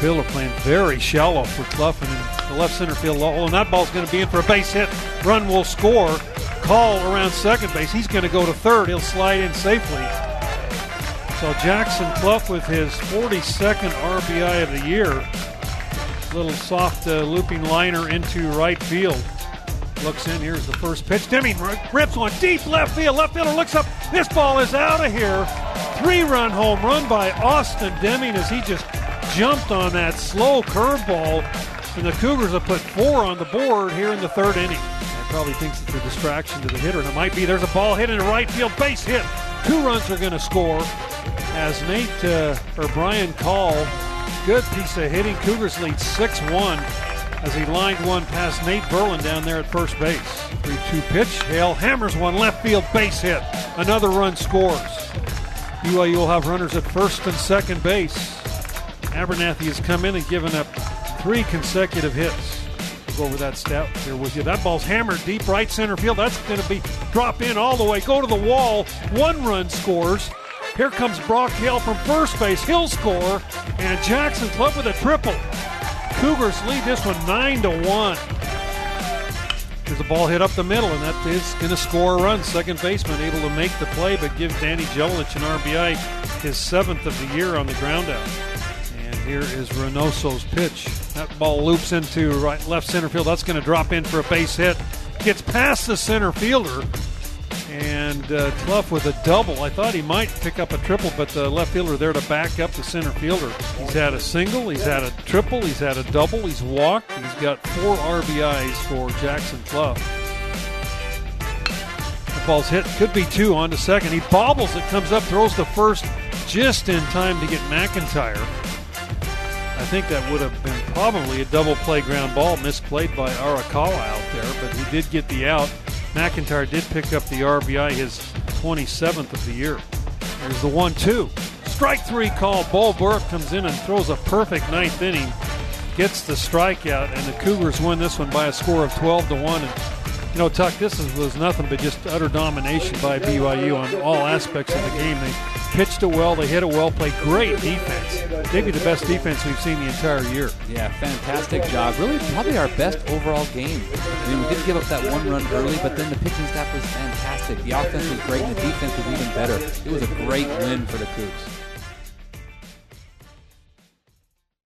fielder playing very shallow for Cluff and the left center field hole. And that ball's going to be in for a base hit. Run will score. Call around second base. He's going to go to third. He'll slide in safely. So Jackson Cluff with his 42nd RBI of the year. Little soft uh, looping liner into right field. Looks in. Here's the first pitch. Deming rips one deep left field. Left fielder looks up. This ball is out of here. Three run home run by Austin Deming as he just jumped on that slow curveball. And the Cougars have put four on the board here in the third inning. I probably thinks it's a distraction to the hitter, and it might be. There's a ball hit into right field, base hit. Two runs are going to score as Nate uh, or Brian Call. Good piece of hitting. Cougars lead 6 1 as he lined one past Nate Berlin down there at first base. 3 2 pitch. Hale hammers one left field base hit. Another run scores. BYU will have runners at first and second base. Abernathy has come in and given up three consecutive hits. We'll go over that stat here with you. That ball's hammered deep right center field. That's going to be drop in all the way. Go to the wall. One run scores. Here comes Brock Hale from first base. He'll score. And Jackson Cluff with a triple. Cougars lead this one 9 to 1. There's a ball hit up the middle, and that is going to score a run. Second baseman able to make the play, but give Danny Jelilich an RBI, his seventh of the year on the ground out. And here is Reynoso's pitch. That ball loops into right left center field. That's going to drop in for a base hit. Gets past the center fielder, and uh, Cluff with a double. I thought he might pick up a triple, but the left fielder there to back up the center fielder. He's had a single, he's had a triple, he's had a double, he's walked, he's got four RBIs for Jackson Cluff. The ball's hit, could be two on to second. He bobbles it, comes up, throws the first just in time to get McIntyre. I think that would have been probably a double play ground ball misplayed by Arakawa out there, but he did get the out. McIntyre did pick up the RBI, his 27th of the year. There's the 1 2. Strike three call. Bo Burke comes in and throws a perfect ninth inning, gets the strikeout, and the Cougars win this one by a score of 12 to 1. You know, Tuck, this is, was nothing but just utter domination by BYU on all aspects of the game. They pitched it well, they hit it well, played great defense. Maybe the best defense we've seen the entire year. Yeah, fantastic job. Really, probably our best overall game. I mean, we did give up that one run early, but then the pitching staff was fantastic. The offense was great, and the defense was even better. It was a great win for the Cougs.